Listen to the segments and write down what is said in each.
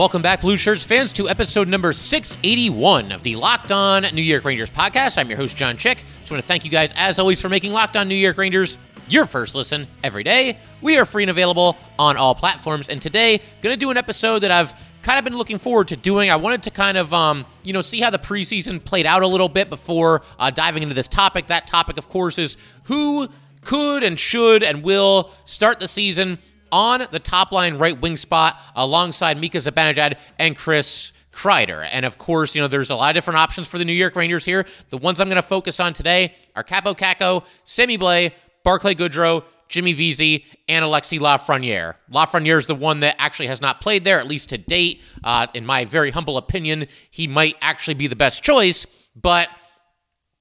Welcome back, Blue Shirts fans, to episode number 681 of the Locked On New York Rangers podcast. I'm your host, John Chick. Just want to thank you guys, as always, for making Locked On New York Rangers your first listen every day. We are free and available on all platforms. And today, going to do an episode that I've kind of been looking forward to doing. I wanted to kind of, um, you know, see how the preseason played out a little bit before uh, diving into this topic. That topic, of course, is who could and should and will start the season on the top line right wing spot alongside Mika Zibanejad and Chris Kreider. And of course, you know, there's a lot of different options for the New York Rangers here. The ones I'm going to focus on today are Kaapo Kakko, Sammy Blais, Barclay Goodrow, Jimmy Vesey, and Alexis Lafreniere. Lafreniere is the one that actually has not played there, at least to date. Uh, in my very humble opinion, he might actually be the best choice, but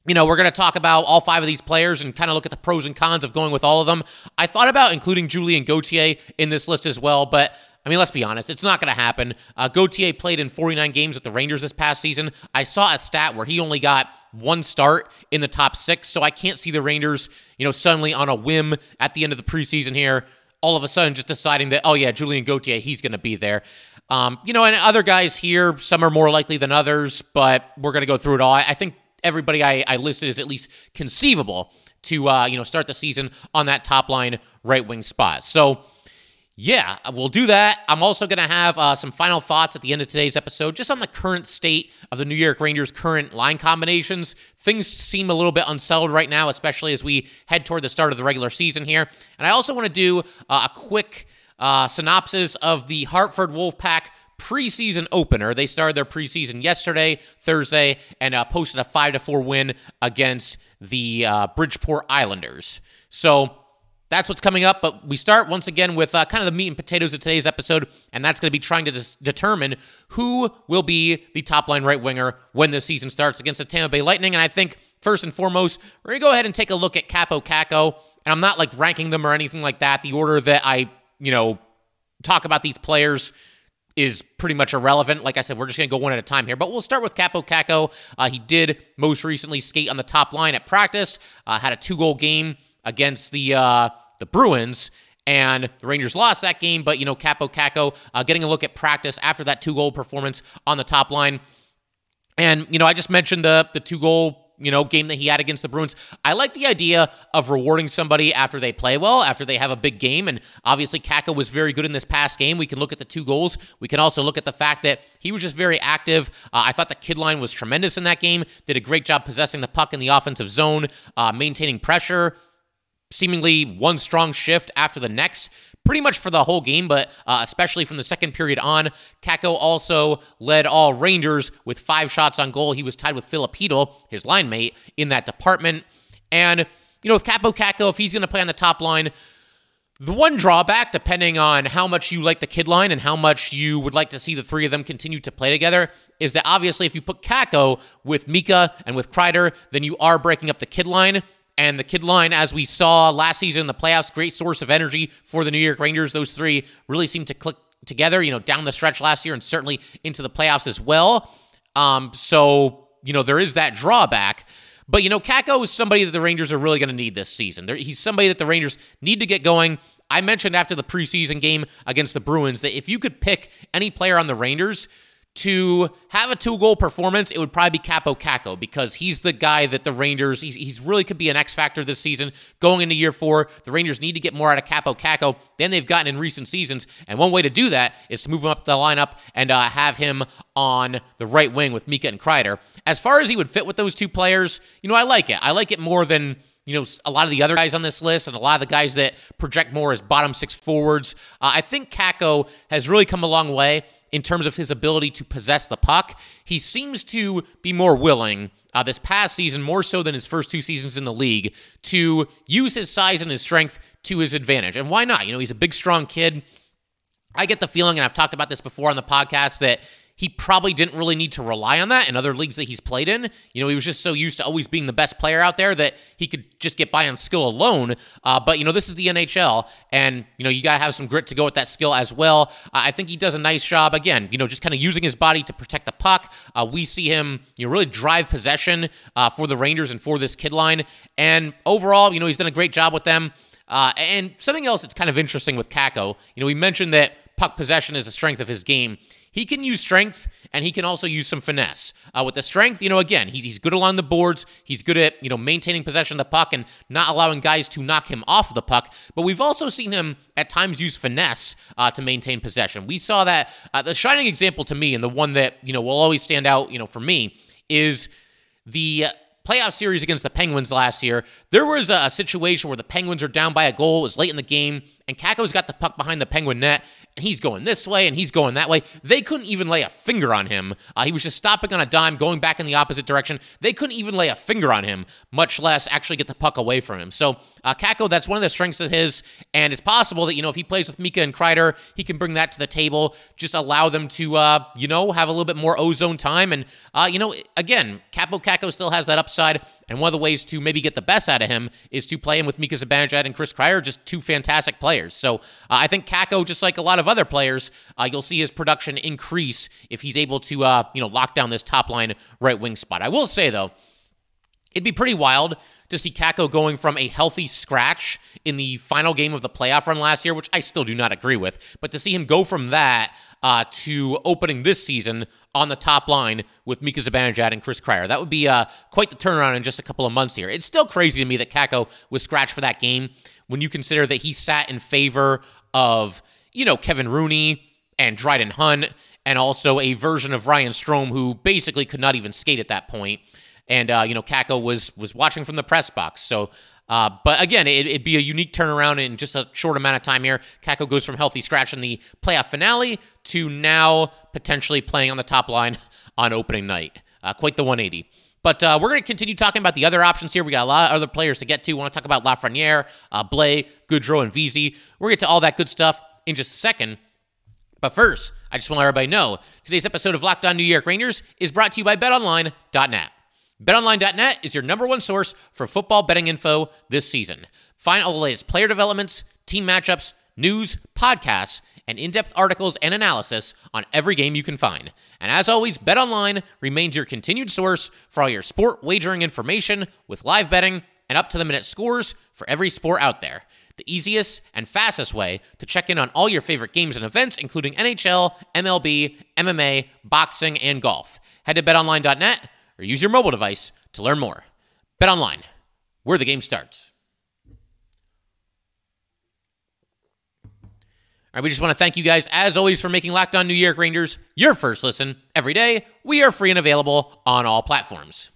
you know, we're going to talk about all five of these players and kind of look at the pros and cons of going with all of them. I thought about including Julien Gauthier in this list as well, but I mean, let's be honest, it's not going to happen. Uh, Gauthier played in 49 games with the Rangers this past season. I saw a stat where he only got one start in the top six, so I can't see the Rangers, you know, suddenly on a whim at the end of the preseason here, all of a sudden just deciding that, oh, yeah, Julien Gauthier, he's going to be there. Um, you know, and other guys here, some are more likely than others, but we're going to go through it all. I think everybody I, I listed is at least conceivable to uh, you know start the season on that top line right wing spot. So yeah, we'll do that. I'm also going to have uh, some final thoughts at the end of today's episode, just on the current state of the New York Rangers' current line combinations. Things seem a little bit unsettled right now, especially as we head toward the start of the regular season here. And I also want to do uh, a quick uh, synopsis of the Hartford Wolfpack preseason opener. They started their preseason yesterday, Thursday, and uh, posted a five to four win against the uh, Bridgeport Islanders. So that's what's coming up. But we start once again with uh, kind of the meat and potatoes of today's episode, and that's going to be trying to dis- determine who will be the top line right winger when the season starts against the Tampa Bay Lightning. And I think first and foremost, we're going to go ahead and take a look at Kaapo Kakko. And I'm not like ranking them or anything like that. The order that I, you know, talk about these players is pretty much irrelevant. Like I said, we're just going to go one at a time here. But we'll start with Kaapo Kakko. Uh, he did most recently skate on the top line at practice, uh, had a two goal game against the uh, the Bruins. And the Rangers lost that game, but you know, Kaapo Kakko uh, getting a look at practice after that two goal performance on the top line. And, you know, I just mentioned the the two goal you know, game that he had against the Bruins. I like the idea of rewarding somebody after they play well, after they have a big game. And obviously, Kakko was very good in this past game. We can look at the two goals. We can also look at the fact that he was just very active. Uh, I thought the kid line was tremendous in that game, did a great job possessing the puck in the offensive zone, uh, maintaining pressure, seemingly one strong shift after the next pretty much for the whole game, but uh, especially from the second period on. Kakko also led all Rangers with five shots on goal. He was tied with Filip Chytil, his line mate, in that department. And, you know, with Kaapo Kakko, if he's going to play on the top line, the one drawback, depending on how much you like the kid line and how much you would like to see the three of them continue to play together, is that obviously if you put Kakko with Mika and with Kreider, then you are breaking up the kid line. And the kid line, as we saw last season in the playoffs, great source of energy for the New York Rangers. Those three really seem to click together, you know, down the stretch last year and certainly into the playoffs as well. Um, so, you know, there is that drawback. But, you know, Kakko is somebody that the Rangers are really going to need this season. He's somebody that the Rangers need to get going. I mentioned after the preseason game against the Bruins that if you could pick any player on the Rangers to have a two goal performance, it would probably be Kaapo Kakko because he's the guy that the Rangers, he's, he's really could be an X factor this season going into year four. The Rangers need to get more out of Kaapo Kakko than they've gotten in recent seasons. And one way to do that is to move him up the lineup and uh, have him on the right wing with Mika and Kreider. As far as he would fit with those two players, you know, I like it. I like it more than you know, a lot of the other guys on this list and a lot of the guys that project more as bottom six forwards. Uh, I think Kakko has really come a long way in terms of his ability to possess the puck. He seems to be more willing uh, this past season, more so than his first two seasons in the league, to use his size and his strength to his advantage. And why not? You know, he's a big, strong kid. I get the feeling, and I've talked about this before on the podcast, that he probably didn't really need to rely on that in other leagues that he's played in. You know, he was just so used to always being the best player out there that he could just get by on skill alone. Uh, but, you know, this is the NHL, and, you know, you got to have some grit to go with that skill as well. Uh, I think he does a nice job, again, you know, just kind of using his body to protect the puck. Uh, we see him, you know, really drive possession uh, for the Rangers and for this kid line. And overall, you know, he's done a great job with them. Uh, and something else that's kind of interesting with Kakko, you know, we mentioned that puck possession is a strength of his game he can use strength and he can also use some finesse. Uh, with the strength, you know, again, he's, he's good along the boards. He's good at, you know, maintaining possession of the puck and not allowing guys to knock him off the puck. But we've also seen him at times use finesse uh, to maintain possession. We saw that uh, the shining example to me and the one that, you know, will always stand out, you know, for me is the playoff series against the Penguins last year, there was a, situation where the Penguins are down by a goal. It was late in the game, and Kakko's got the puck behind the Penguin net, and he's going this way and he's going that way. They couldn't even lay a finger on him. Uh, he was just stopping on a dime, going back in the opposite direction. They couldn't even lay a finger on him, much less actually get the puck away from him. So, uh, Kakko, that's one of the strengths of his, and it's possible that, you know, if he plays with Mika and Kreider, he can bring that to the table, just allow them to, uh, you know, have a little bit more ozone time. And, uh, you know, again, Kaapo Kakko still has that upside. And one of the ways to maybe get the best out of him is to play him with Mika Zibanejad and Chris Kreider, just two fantastic players. So uh, I think Kakko, just like a lot of other players, uh, you'll see his production increase if he's able to, uh, you know, lock down this top line right wing spot. I will say though, it'd be pretty wild to see Kakko going from a healthy scratch in the final game of the playoff run last year, which I still do not agree with, but to see him go from that uh, to opening this season on the top line with Mika Zibanejad and Chris Kreider. That would be uh, quite the turnaround in just a couple of months here. It's still crazy to me that Kakko was scratched for that game when you consider that he sat in favor of, you know, Kevin Rooney and Dryden Hunt and also a version of Ryan Strome who basically could not even skate at that point. And uh, you know, Kakko was was watching from the press box. So uh, but again, it, would be a unique turnaround in just a short amount of time here. Kakko goes from healthy scratch in the playoff finale to now potentially playing on the top line on opening night. Uh, quite the 180. But uh, we're going to continue talking about the other options here. We got a lot of other players to get to. We want to talk about Lafreniere, uh, Blais, Goodrow, and Vesey. We're going to get to all that good stuff in just a second. But first, I just want to let everybody know today's episode of Locked On New York Rangers is brought to you by BetOnline.net. BetOnline.net is your number one source for football betting info this season. Find all the latest player developments, team matchups, news, podcasts, and in-depth articles and analysis on every game you can find. And as always, BetOnline remains your continued source for all your sport wagering information with live betting and up-to-the-minute scores for every sport out there. The easiest and fastest way to check in on all your favorite games and events, including NHL, MLB, MMA, boxing, and golf. Head to betonline.net or use your mobile device to learn more. Bet online, where the game starts. All right, we just want to thank you guys, as always, for making Locked On New York Rangers your first listen every day. We are free and available on all platforms.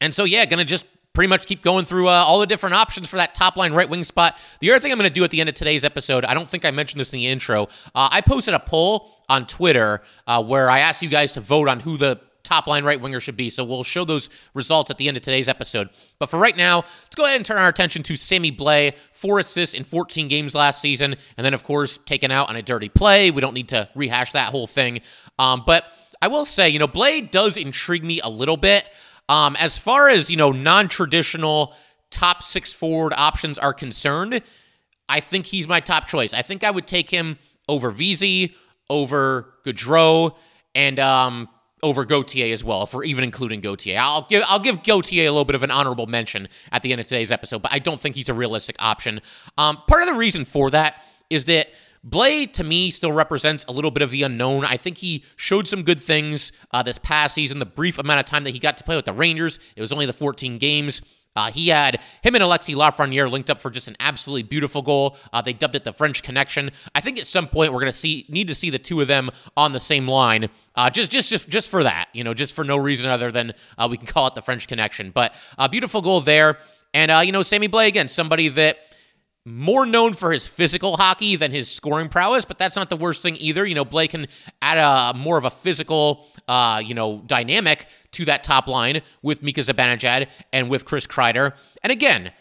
And so, yeah, going to just pretty much keep going through uh, all the different options for that top line right wing spot. The other thing I'm going to do at the end of today's episode, I don't think I mentioned this in the intro. Uh, I posted a poll on Twitter uh, where I asked you guys to vote on who the top line right winger should be. So we'll show those results at the end of today's episode. But for right now, let's go ahead and turn our attention to Sammy Blais. four assists in 14 games last season, and then of course taken out on a dirty play. We don't need to rehash that whole thing. Um, but I will say, you know, Blais does intrigue me a little bit. Um, as far as you know, non-traditional top six forward options are concerned, I think he's my top choice. I think I would take him over Vesey, over Goodrow, and um, over Gauthier as well, for even including Gauthier. I'll give I'll give Gauthier a little bit of an honorable mention at the end of today's episode, but I don't think he's a realistic option. Um, part of the reason for that is that Blais, to me, still represents a little bit of the unknown. I think he showed some good things uh, this past season. The brief amount of time that he got to play with the Rangers, it was only the 14 games. Uh, he had him and Alexi Lafreniere linked up for just an absolutely beautiful goal. Uh, they dubbed it the French Connection. I think at some point we're gonna see need to see the two of them on the same line, uh, just just just just for that, you know, just for no reason other than uh, we can call it the French Connection. But a beautiful goal there, and uh, you know, Sammy Blais again, somebody that more known for his physical hockey than his scoring prowess, but that's not the worst thing either. You know, Blais can add a more of a physical, uh, you know, dynamic to that top line with Mika Zibanejad and with Chris Kreider. And again,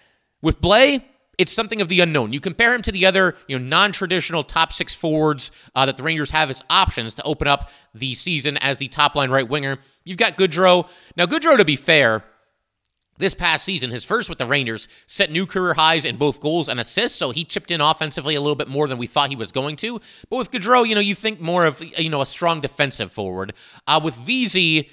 with Blais, it's something of the unknown. You compare him to the other, you know, non-traditional top six forwards uh, that the Rangers have as options to open up the season as the top line right winger. You've got Goodrow. Now, Goodrow, to be fair, this past season, his first with the Rangers, set new career highs in both goals and assists, so he chipped in offensively a little bit more than we thought he was going to. But with Goodrow, you know, you think more of, you know, a strong defensive forward. Uh, with Vesey,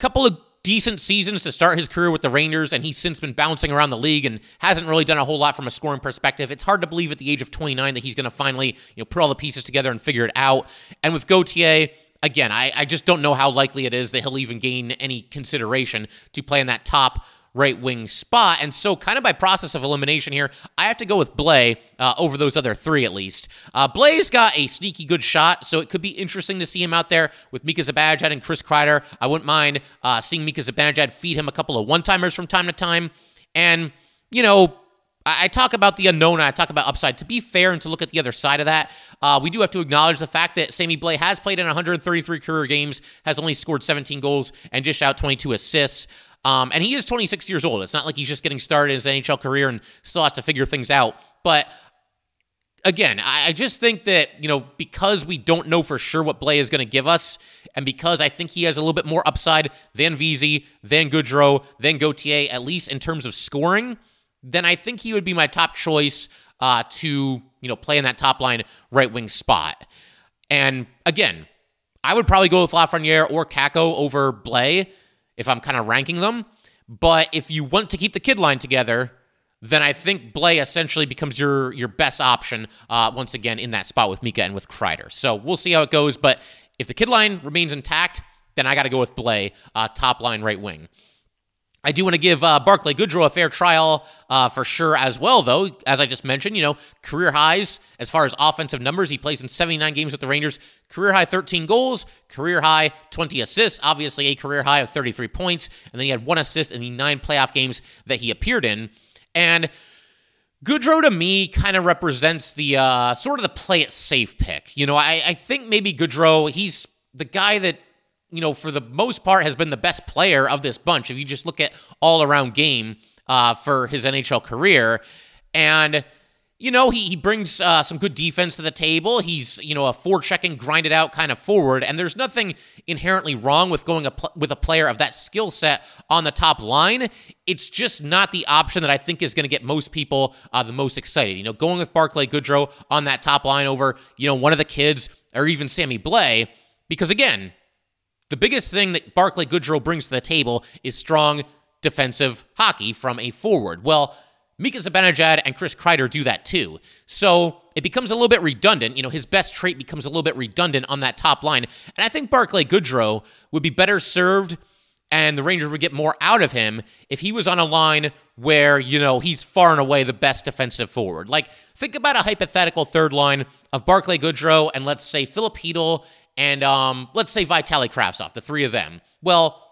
couple of decent seasons to start his career with the Rangers, and he's since been bouncing around the league and hasn't really done a whole lot from a scoring perspective. It's hard to believe at the age of 29 that he's going to finally, you know, put all the pieces together and figure it out. And with Gauthier, again, I, I just don't know how likely it is that he'll even gain any consideration to play in that top right wing spot. And so, kind of by process of elimination here, I have to go with Blais uh, over those other three at least. Uh, Blais got a sneaky good shot, so it could be interesting to see him out there with Mika Zibanejad and Chris Kreider. I wouldn't mind uh, seeing Mika Zibanejad feed him a couple of one timers from time to time. And, you know, I talk about the unknown I talk about upside. To be fair and to look at the other side of that, uh, we do have to acknowledge the fact that Sammy Blais has played in 133 career games, has only scored 17 goals, and dished out 22 assists. Um, and he is 26 years old. It's not like he's just getting started in his NHL career and still has to figure things out. But again, I, just think that, you know, because we don't know for sure what Blais is going to give us, and because I think he has a little bit more upside than Vesey, than Goodrow, than Gauthier, at least in terms of scoring, then I think he would be my top choice uh, to, you know, play in that top line right wing spot. And again, I would probably go with Lafreniere or Kakko over Blais if I'm kind of ranking them. But if you want to keep the kid line together, then I think Blais essentially becomes your your best option uh, once again in that spot with Mika and with Kreider. So we'll see how it goes. But if the kid line remains intact, then I got to go with Blais, uh, top line right wing. I do want to give uh, Barclay Goodrow a fair trial uh, for sure as well, though. As I just mentioned, you know, career highs as far as offensive numbers. He plays in 79 games with the Rangers. Career high 13 goals, career high 20 assists, obviously a career high of 33 points. And then he had one assist in the nine playoff games that he appeared in. And Goodrow to me kind of represents the uh, sort of the play it safe pick. You know, I, I think maybe Goodrow, he's the guy that you know, for the most part, has been the best player of this bunch. If you just look at all around game uh, for his NHL career, and you know, he, he brings uh, some good defense to the table. He's, you know, a four checking, grinded out kind of forward. And there's nothing inherently wrong with going a pl- with a player of that skill set on the top line. It's just not the option that I think is going to get most people uh, the most excited. You know, going with Barclay Goodrow on that top line over, you know, one of the kids or even Sammy Blais, Because again, the biggest thing that Barclay Goodrow brings to the table is strong defensive hockey from a forward. Well, Mika Zibanejad and Chris Kreider do that too. So it becomes a little bit redundant. You know, his best trait becomes a little bit redundant on that top line. And I think Barclay Goodrow would be better served and the Rangers would get more out of him if he was on a line where, you know, he's far and away the best defensive forward. Like, think about a hypothetical third line of Barclay Goodrow and let's say Filip Chytil and um, let's say Vitaly Kravtsov, the three of them. Well,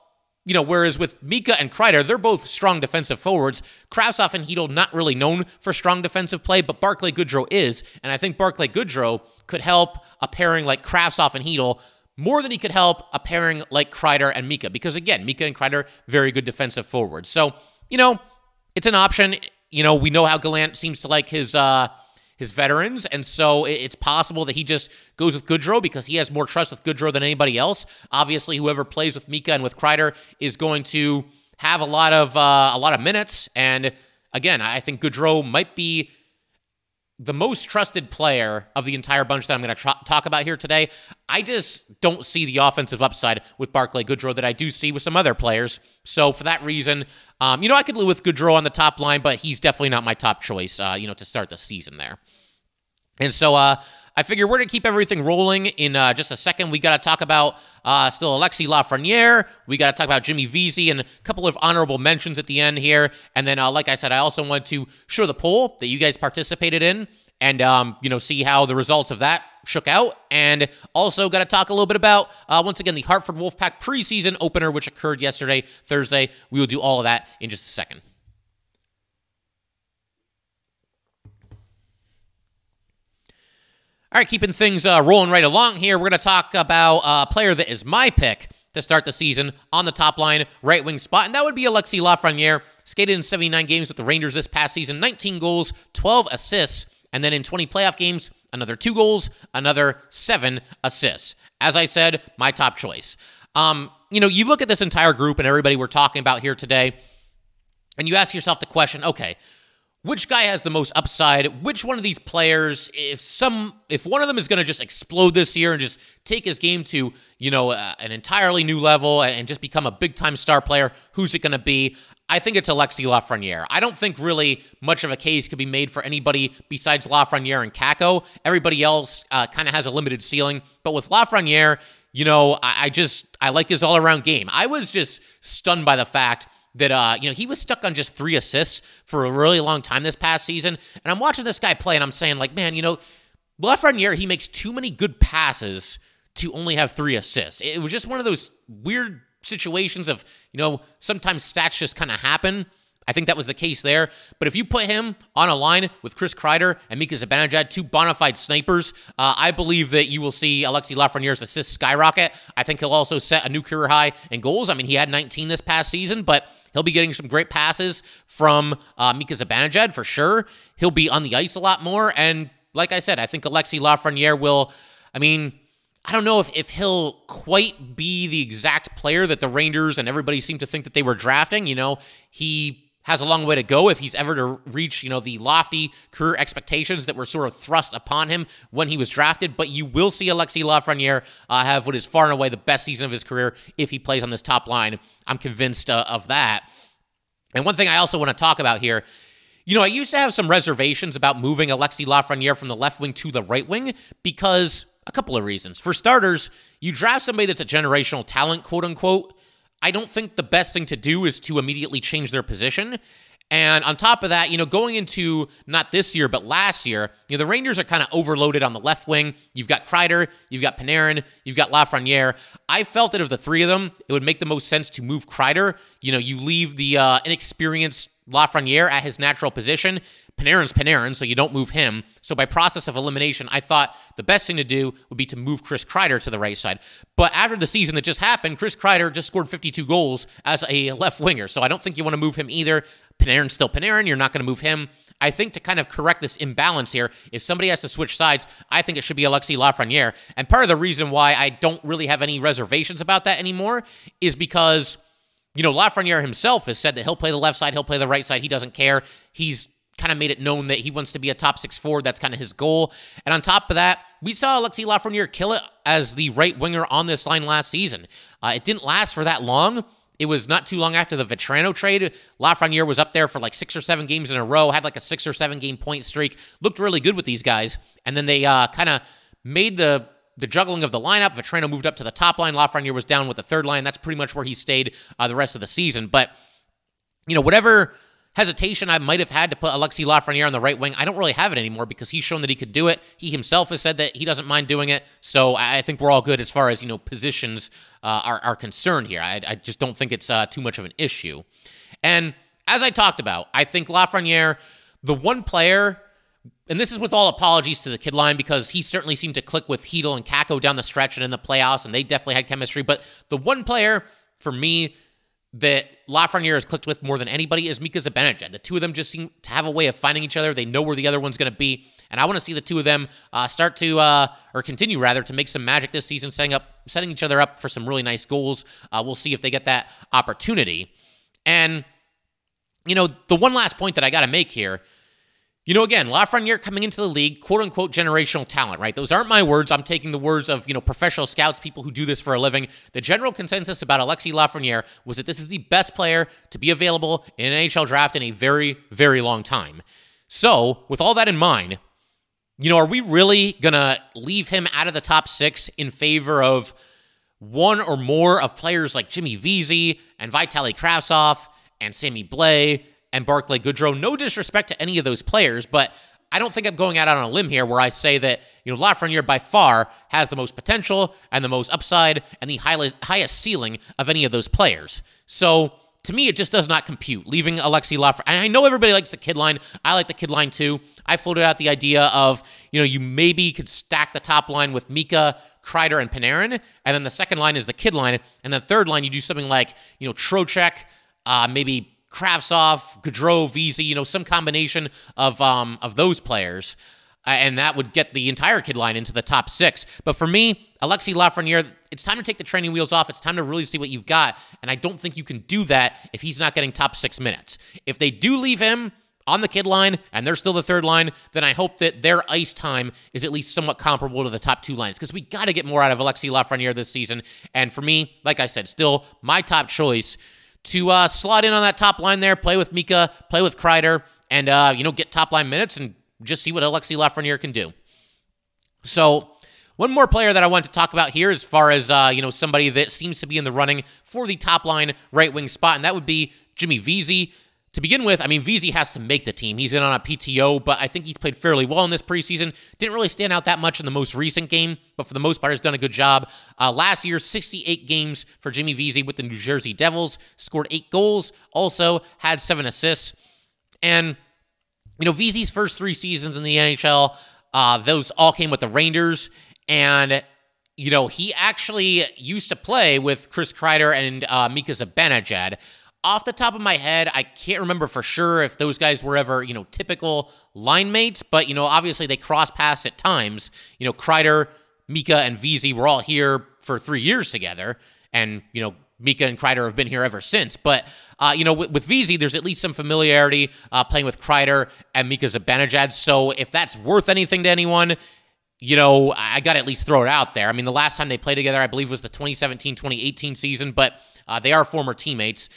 you know, whereas with Mika and Kreider, they're both strong defensive forwards. Kravtsov and Chytil not really known for strong defensive play, but Barclay Goodrow is, and I think Barclay Goodrow could help a pairing like Kravtsov and Chytil more than he could help a pairing like Kreider and Mika, because again, Mika and Kreider very good defensive forwards. So you know, it's an option. You know, we know how Gallant seems to like his. uh his veterans. And so it's possible that he just goes with Goodrow because he has more trust with Goodrow than anybody else. Obviously, whoever plays with Mika and with Kreider is going to have a lot of uh, a lot of minutes. And again, I think Goodrow might be the most trusted player of the entire bunch that I'm going to talk about here today. I just don't see the offensive upside with Barclay Goodrow that I do see with some other players. So for that reason, um, you know, I could live with Goodrow on the top line, but he's definitely not my top choice, uh, you know, to start the season there. And so uh, I figure we're going to keep everything rolling in uh, just a second. We got to talk about uh, still Alexi Lafreniere. We got to talk about Jimmy Vesey and a couple of honorable mentions at the end here. And then, uh, like I said, I also want to show the poll that you guys participated in and, um, you know, see how the results of that shook out. And also got to talk a little bit about, uh, once again, the Hartford Wolfpack preseason opener, which occurred yesterday, Thursday. We will do all of that in just a second. All right, keeping things uh, rolling right along here, we're going to talk about a player that is my pick to start the season on the top line, right wing spot, and that would be Alexi Lafreniere. Skated in 79 games with the Rangers this past season, 19 goals, 12 assists, and then in 20 playoff games, another two goals, another seven assists. As I said, my top choice. Um, you know, you look at this entire group and everybody we're talking about here today, and you ask yourself the question, okay, which guy has the most upside? Which one of these players, if some, if one of them is going to just explode this year and just take his game to, you know, uh, an entirely new level and just become a big time star player, who's it going to be? I think it's Alexi Lafreniere. I don't think really much of a case could be made for anybody besides Lafreniere and Kakko. Everybody else uh, kind of has a limited ceiling, but with Lafreniere, you know, I, I just I like his all around game. I was just stunned by the fact that uh, you know he was stuck on just three assists for a really long time this past season. And I'm watching this guy play, and I'm saying like, man, you know, Lafreniere he makes too many good passes to only have three assists. It was just one of those weird situations of you know sometimes stats just kind of happen. I think that was the case there. But if you put him on a line with Chris Kreider and Mika Zibanejad, two bona fide snipers, uh, I believe that you will see Alexi Lafreniere's assists skyrocket. I think he'll also set a new career high in goals. I mean, he had 19 this past season, but he'll be getting some great passes from uh, Mika Zibanejad for sure. He'll be on the ice a lot more. And like I said, I think Alexi Lafreniere will, I mean, I don't know if, if he'll quite be the exact player that the Rangers and everybody seemed to think that they were drafting. You know, he has a long way to go if he's ever to reach, you know, the lofty career expectations that were sort of thrust upon him when he was drafted. But you will see Alexi Lafreniere uh, have what is far and away the best season of his career if he plays on this top line. I'm convinced uh, of that. And one thing I also want to talk about here. You know, I used to have some reservations about moving Alexi Lafreniere from the left wing to the right wing because a couple of reasons. For starters, you draft somebody that's a generational talent, quote unquote, I don't think the best thing to do is to immediately change their position. And on top of that, you know, going into not this year, but last year, you know, the Rangers are kind of overloaded on the left wing. You've got Kreider, you've got Panarin, you've got Lafreniere. I felt that of the three of them, it would make the most sense to move Kreider. You know, you leave the uh, inexperienced Lafreniere at his natural position. Panarin's Panarin, so you don't move him. So by process of elimination, I thought the best thing to do would be to move Chris Kreider to the right side. But after the season that just happened, Chris Kreider just scored 52 goals as a left winger. So I don't think you want to move him either. Panarin's still Panarin. You're not going to move him. I think to kind of correct this imbalance here, if somebody has to switch sides, I think it should be Alexi Lafreniere. And part of the reason why I don't really have any reservations about that anymore is because you know, Lafreniere himself has said that he'll play the left side, he'll play the right side. He doesn't care. He's kind of made it known that he wants to be a top six forward. That's kind of his goal. And on top of that, we saw Alexi Lafreniere kill it as the right winger on this line last season. Uh, it didn't last for that long. It was not too long after the Vatrano trade. Lafreniere was up there for like six or seven games in a row, had like a six or seven game point streak, looked really good with these guys. And then they uh, kind of made the the juggling of the lineup. Vatrano moved up to the top line. Lafreniere was down with the third line. That's pretty much where he stayed uh, the rest of the season. But, you know, whatever hesitation I might have had to put Alexis Lafreniere on the right wing, I don't really have it anymore because he's shown that he could do it. He himself has said that he doesn't mind doing it. So I think we're all good as far as, you know, positions uh, are, are concerned here. I, I just don't think it's uh, too much of an issue. And as I talked about, I think Lafreniere, the one player and this is with all apologies to the kid line because he certainly seemed to click with Chytil and Kakko down the stretch and in the playoffs, and they definitely had chemistry. But the one player for me that Lafreniere has clicked with more than anybody is Mika Zibanejad. The two of them just seem to have a way of finding each other. They know where the other one's going to be, and I want to see the two of them uh, start to uh, or continue rather to make some magic this season, setting up setting each other up for some really nice goals. Uh, we'll see if they get that opportunity. And you know, the one last point that I got to make here you know, again, Lafreniere coming into the league, quote unquote generational talent, right? Those aren't my words. I'm taking the words of, you know, professional scouts, people who do this for a living. The general consensus about Alexis Lafreniere was that this is the best player to be available in an NHL draft in a very, very long time. So, with all that in mind, you know, are we really going to leave him out of the top six in favor of one or more of players like Jimmy Vesey and Vitaly Kravtsov and Sammy Blais and Barclay Goodrow. No disrespect to any of those players, but I don't think I'm going out on a limb here where I say that, you know, Lafreniere by far has the most potential and the most upside and the highest, highest ceiling of any of those players. So to me, it just does not compute. Leaving Alexi Lafreniere, and I know everybody likes the kid line. I like the kid line too. I floated out the idea of, you know, you maybe could stack the top line with Mika, Kreider, and Panarin, and then the second line is the kid line, and the third line you do something like, you know, Trocheck, uh, maybe Kravtsov, Goodrow, Vesey, you know, some combination of um, of those players. Uh, and that would get the entire kid line into the top six. But for me, Alexi Lafreniere, it's time to take the training wheels off. It's time to really see what you've got. And I don't think you can do that if he's not getting top six minutes. If they do leave him on the kid line and they're still the third line, then I hope that their ice time is at least somewhat comparable to the top two lines because we got to get more out of Alexi Lafreniere this season. And for me, like I said, still my top choice to uh, slot in on that top line there, play with Mika, play with Kreider, and uh, you know get top line minutes and just see what Alexi Lafreniere can do. So, one more player that I want to talk about here, as far as uh, you know, somebody that seems to be in the running for the top line right wing spot, and that would be Jimmy Vesey. To begin with, I mean, Vesey has to make the team. He's in on a PTO, but I think he's played fairly well in this preseason. Didn't really stand out that much in the most recent game, but for the most part, has done a good job. Uh, last year, 68 games for Jimmy Vesey with the New Jersey Devils, scored eight goals, also had seven assists. And you know, Vesey's first three seasons in the NHL, uh, those all came with the Rangers. And, you know, he actually used to play with Chris Kreider and uh, Mika Zibanejad. Off the top of my head, I can't remember for sure if those guys were ever, you know, typical line mates, but, you know, obviously they cross paths at times. You know, Kreider, Mika, and Vesey were all here for three years together. And, you know, Mika and Kreider have been here ever since. But, uh, you know, with, with Vesey, there's at least some familiarity uh, playing with Kreider and Mika Zibanejad. So if that's worth anything to anyone, you know, I got to at least throw it out there. I mean, the last time they played together, I believe, was the 2017 2018 season, but uh, they are former teammates.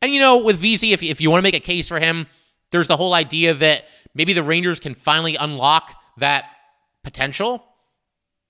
And, you know, with Vesey, if, if you want to make a case for him, there's the whole idea that maybe the Rangers can finally unlock that potential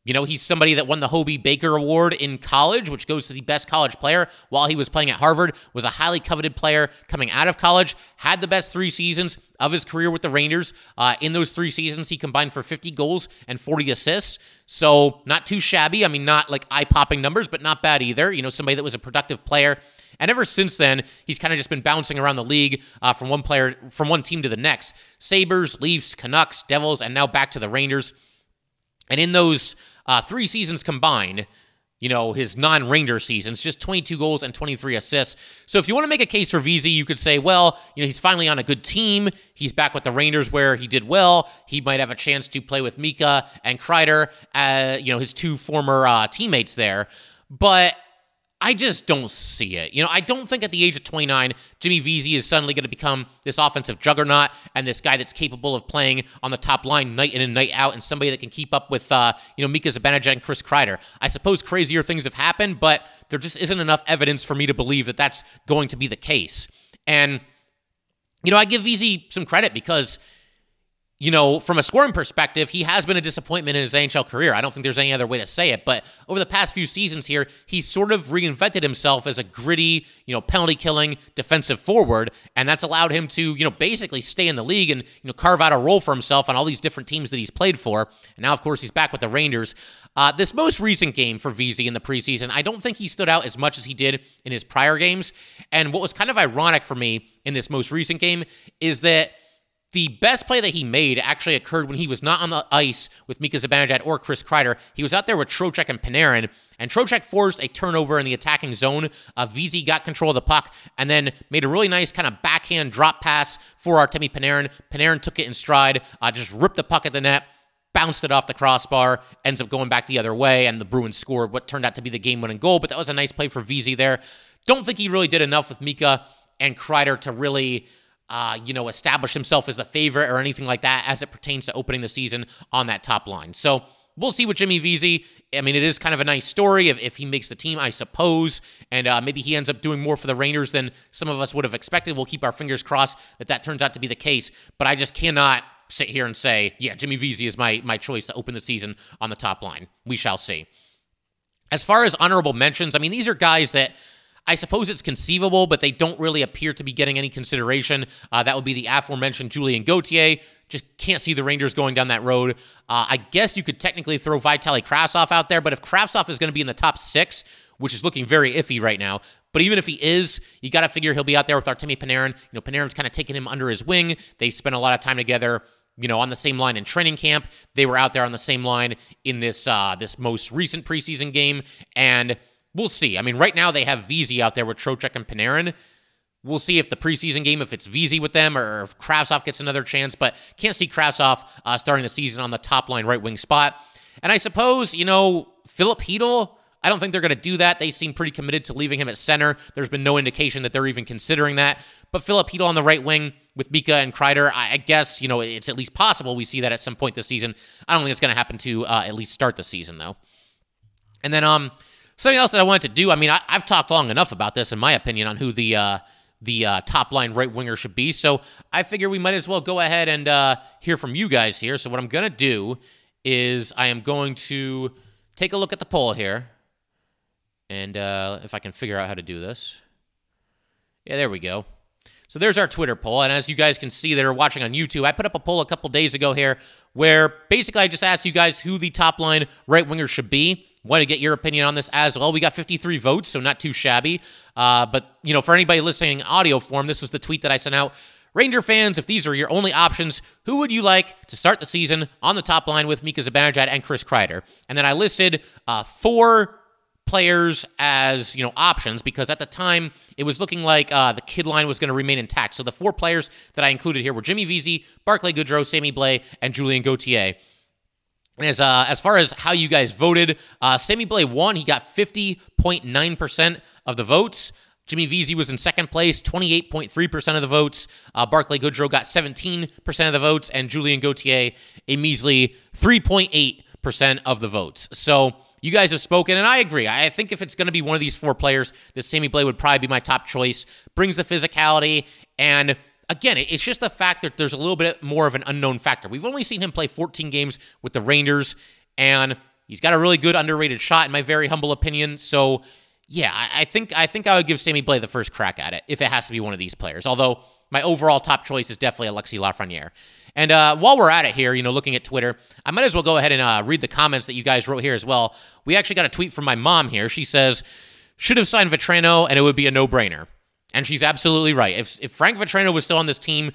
you know, he's somebody that won the Hobey Baker Award in college, which goes to the best college player while he was playing at Harvard, was a highly coveted player coming out of college, had the best three seasons of his career with the Rangers. Uh, in those three seasons, he combined for 50 goals and 40 assists. So, not too shabby. I mean, not like eye popping numbers, but not bad either. You know, somebody that was a productive player. And ever since then, he's kind of just been bouncing around the league uh, from one player, from one team to the next. Sabres, Leafs, Canucks, Devils, and now back to the Rangers. And in those uh, three seasons combined, you know, his non Ranger seasons, just 22 goals and 23 assists. So if you want to make a case for Vesey, you could say, well, you know, he's finally on a good team. He's back with the Rangers where he did well. He might have a chance to play with Mika and Kreider, uh, you know, his two former uh, teammates there. But I just don't see it. You know, I don't think at the age of 29, Jimmy Vesey is suddenly going to become this offensive juggernaut and this guy that's capable of playing on the top line night in and night out and somebody that can keep up with, uh, you know, Mika Zibanejad and Chris Kreider. I suppose crazier things have happened, but there just isn't enough evidence for me to believe that that's going to be the case. And, you know, I give Vesey some credit because – you know, from a scoring perspective, he has been a disappointment in his NHL career. I don't think there's any other way to say it. But over the past few seasons here, he's sort of reinvented himself as a gritty, you know, penalty killing defensive forward. And that's allowed him to, you know, basically stay in the league and, you know, carve out a role for himself on all these different teams that he's played for. And now, of course, he's back with the Rangers. Uh, this most recent game for Vesey in the preseason, I don't think he stood out as much as he did in his prior games. And what was kind of ironic for me in this most recent game is that the best play that he made actually occurred when he was not on the ice with Mika Zibanejad or Chris Kreider. He was out there with Trocheck and Panarin, and Trocheck forced a turnover in the attacking zone. Vesey got control of the puck and then made a really nice kind of backhand drop pass for Artemi Panarin. Panarin took it in stride, uh, just ripped the puck at the net, bounced it off the crossbar, ends up going back the other way, and the Bruins scored what turned out to be the game winning goal. But that was a nice play for Vesey there. Don't think he really did enough with Mika and Kreider to really uh, you know, establish himself as the favorite or anything like that as it pertains to opening the season on that top line. So we'll see with Jimmy Vesey. I mean, it is kind of a nice story if, if he makes the team, I suppose, and uh, maybe he ends up doing more for the Rangers than some of us would have expected. We'll keep our fingers crossed that that turns out to be the case. But I just cannot sit here and say, yeah, Jimmy Vesey is my my choice to open the season on the top line. We shall see. As far as honorable mentions, I mean, these are guys that I suppose it's conceivable, but they don't really appear to be getting any consideration. Uh, that would be the aforementioned Julien Gauthier. Just can't see the Rangers going down that road. Uh, I guess you could technically throw Vitaly Kravtsov out there, but if Kravtsov is going to be in the top six, which is looking very iffy right now. But even if he is, you got to figure he'll be out there with Artemi Panarin. You know, Panarin's kind of taking him under his wing. They spent a lot of time together you know, on the same line in training camp. They were out there on the same line in this uh, this most recent preseason game, and we'll see. I mean, right now they have Vesey out there with Trocheck and Panarin. We'll see if the preseason game, if it's Vesey with them, or if Kravtsov gets another chance. But can't see Kravtsov uh, starting the season on the top line right wing spot. And I suppose you know Filip Chytil. I don't think they're going to do that. They seem pretty committed to leaving him at center. There's been no indication that they're even considering that. But Filip Chytil on the right wing with Mika and Kreider, I guess, you know, it's at least possible we see that at some point this season. I don't think it's going to happen to uh, at least start the season, though. And then um, something else that I wanted to do, I mean, I, have talked long enough about this, in my opinion, on who the. Uh, the uh, top line right winger should be. So I figure we might as well go ahead and uh, hear from you guys here. So what I'm to do is I am going to take a look at the poll here. And uh, if I can figure out how to do this. Yeah, there we go. So there's our Twitter poll. And as you guys can see that are watching on YouTube, I put up a poll a couple days ago here where basically I just asked you guys who the top line right winger should be. Want to get your opinion on this as well. We got 53 votes, so not too shabby. Uh, but, you know, for anybody listening in audio form, this was the tweet that I sent out. Ranger fans, if these are your only options, who would you like to start the season on the top line with Mika Zibanejad and Chris Kreider? And then I listed uh, four players as you know options because at the time it was looking like uh, the kid line was going to remain intact. So the four players that I included here were Jimmy Vesey, Barclay Goodrow, Sammy Blais, and Julien Gauthier. As uh, as far as how you guys voted, uh, Sammy Blais won. He got fifty point nine percent of the votes. Jimmy Vesey was in second place, 28.3% of the votes. Uh, Barclay Goodrow got 17% of the votes, and Julien Gauthier, a measly 3.8% of the votes. So you guys have spoken, and I agree. I think if it's going to be one of these four players, this Sammy Blais would probably be my top choice. Brings the physicality, and again, it's just the fact that there's a little bit more of an unknown factor. We've only seen him play 14 games with the Rangers, and he's got a really good underrated shot, in my very humble opinion. So, yeah, I think I think I would give Sammy Blais the first crack at it if it has to be one of these players. Although my overall top choice is definitely Alexi Lafreniere. And uh, while we're at it here, you know, looking at Twitter, I might as well go ahead and uh, read the comments that you guys wrote here as well. We actually got a tweet from my mom here. She says, should have signed Vatrano and it would be a no brainer. And she's absolutely right. If, if Frank Vatrano was still on this team,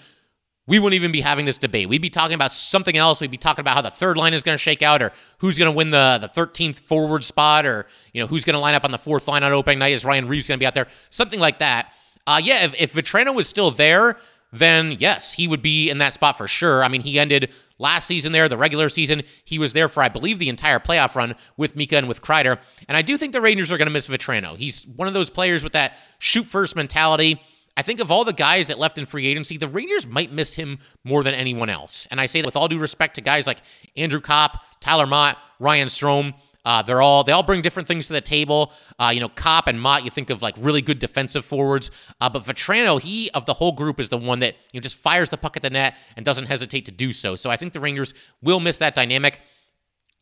we wouldn't even be having this debate. We'd be talking about something else. We'd be talking about how the third line is going to shake out, or who's going to win the the 13th forward spot, or you know who's going to line up on the fourth line on opening night. Is Ryan Reaves going to be out there? Something like that. Uh, yeah, if, if Vatrano was still there, then yes, he would be in that spot for sure. I mean, he ended last season there, the regular season. He was there for, I believe, the entire playoff run with Mika and with Kreider. And I do think the Rangers are going to miss Vatrano. He's one of those players with that shoot first mentality. I think of all the guys that left in free agency, the Rangers might miss him more than anyone else. And I say that with all due respect to guys like Andrew Copp, Tyler Motte, Ryan Strome. Uh, they're all they all bring different things to the table. Uh, you know, Copp and Motte, you think of like really good defensive forwards, uh, but Vatrano, he of the whole group is the one that you know just fires the puck at the net and doesn't hesitate to do so. So I think the Rangers will miss that dynamic.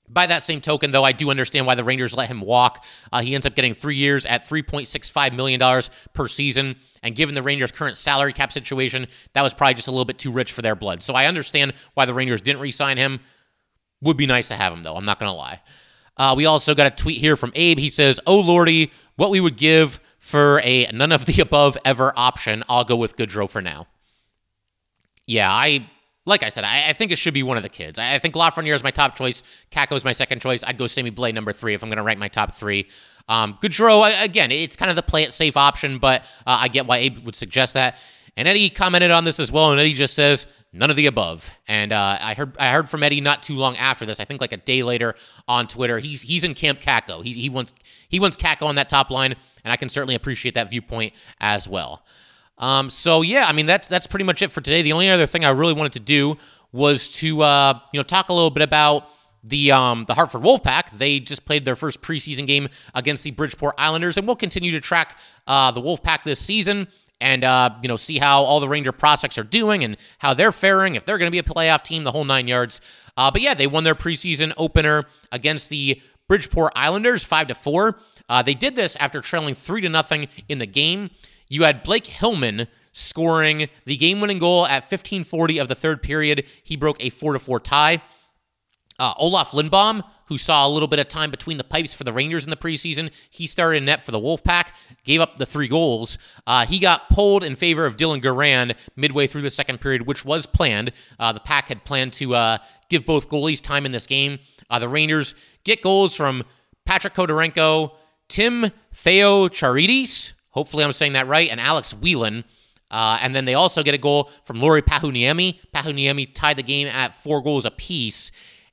By that same token, though, I do understand why the Rangers let him walk. Uh, he ends up getting three years at $3.65 million per season. And given the Rangers' current salary cap situation, that was probably just a little bit too rich for their blood. So I understand why the Rangers didn't re sign him. Would be nice to have him, though. I'm not going to lie. Uh, we also got a tweet here from Abe. He says, Oh, Lordy, what we would give for a none of the above ever option. I'll go with Goodrow for now. Yeah, I like I said, I, I, think it should be one of the kids. I, I think Lafreniere is my top choice. Kakko is my second choice. I'd go Sammy Blais number three if I'm going to rank my top three. Um, Goodrow, again, it's kind of the play it safe option, but uh, I get why Abe would suggest that. And Eddie commented on this as well, and Eddie just says, none of the above. And uh, I heard I heard from Eddie not too long after this. I think like a day later on Twitter. He's he's in Camp Kakko. He he wants he wants Kakko on that top line, and I can certainly appreciate that viewpoint as well. Um, so yeah, I mean that's that's pretty much it for today. The only other thing I really wanted to do was to uh, you know talk a little bit about the um, the Hartford Wolfpack. They just played their first preseason game against the Bridgeport Islanders, and we'll continue to track uh, the Wolfpack this season and uh, you know see how all the Ranger prospects are doing and how they're faring, if they're going to be a playoff team, the whole nine yards. Uh, but yeah, they won their preseason opener against the Bridgeport Islanders, five to four. Uh, they did this after trailing three to nothing in the game. You had Blake Hillman scoring the game-winning goal at 15:40 of the third period. He broke a four to four tie. Uh, Olof Lindbom, who saw a little bit of time between the pipes for the Rangers in the preseason, he started in net for the Wolfpack, gave up the three goals. Uh, he got pulled in favor of Dylan Garand midway through the second period, which was planned. Uh, the Pack had planned to uh, give both goalies time in this game. Uh, the Rangers get goals from Patrick Khodorenko, Tim Theo Charides, hopefully I'm saying that right, and Alex Whelan. Uh, and then they also get a goal from Lauri Pajuniemi. Pajuniemi tied the game at four goals apiece.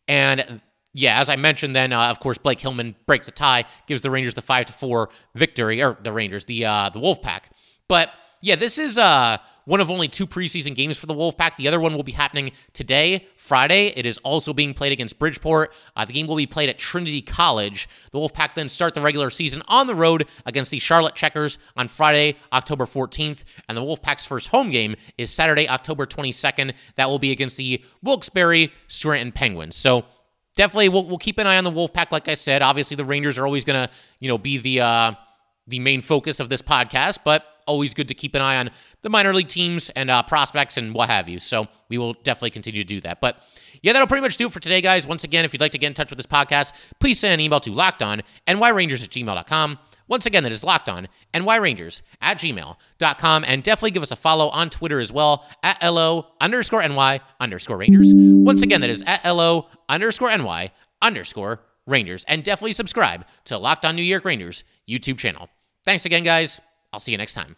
And yeah, as I mentioned, then uh, of course Blake Hillman breaks a tie, gives the Rangers the five to four victory, or the Rangers, the uh, the Wolfpack. But yeah, this is uh one of only two preseason games for the Wolfpack. The other one will be happening today, Friday. It is also being played against Bridgeport. Uh, the game will be played at Trinity College. The Wolfpack then start the regular season on the road against the Charlotte Checkers on Friday, October 14th. And the Wolfpack's first home game is Saturday, October 22nd. That will be against the Wilkes-Barre Scranton Penguins. So definitely we'll, we'll keep an eye on the Wolfpack. Like I said, obviously the Rangers are always going to, you know, be the uh, the main focus of this podcast, but always good to keep an eye on the minor league teams and uh, prospects and what have you. So we will definitely continue to do that. But yeah, that'll pretty much do it for today, guys. Once again, if you'd like to get in touch with this podcast, please send an email to lockedon nyrangers at gmail.com. Once again, that is locked on nyrangers at gmail.com. And definitely give us a follow on Twitter as well at LO underscore NY underscore Rangers. Once again, that is at LO underscore NY underscore Rangers. And definitely subscribe to Locked On New York Rangers YouTube channel. Thanks again, guys. I'll see you next time.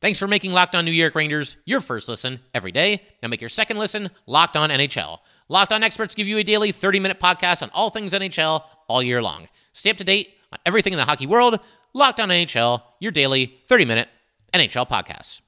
Thanks for making Locked On New York Rangers your first listen every day. Now make your second listen Locked On NHL. Locked On experts give you a daily 30 minute podcast on all things NHL all year long. Stay up to date on everything in the hockey world. Locked On NHL, your daily 30 minute NHL podcast.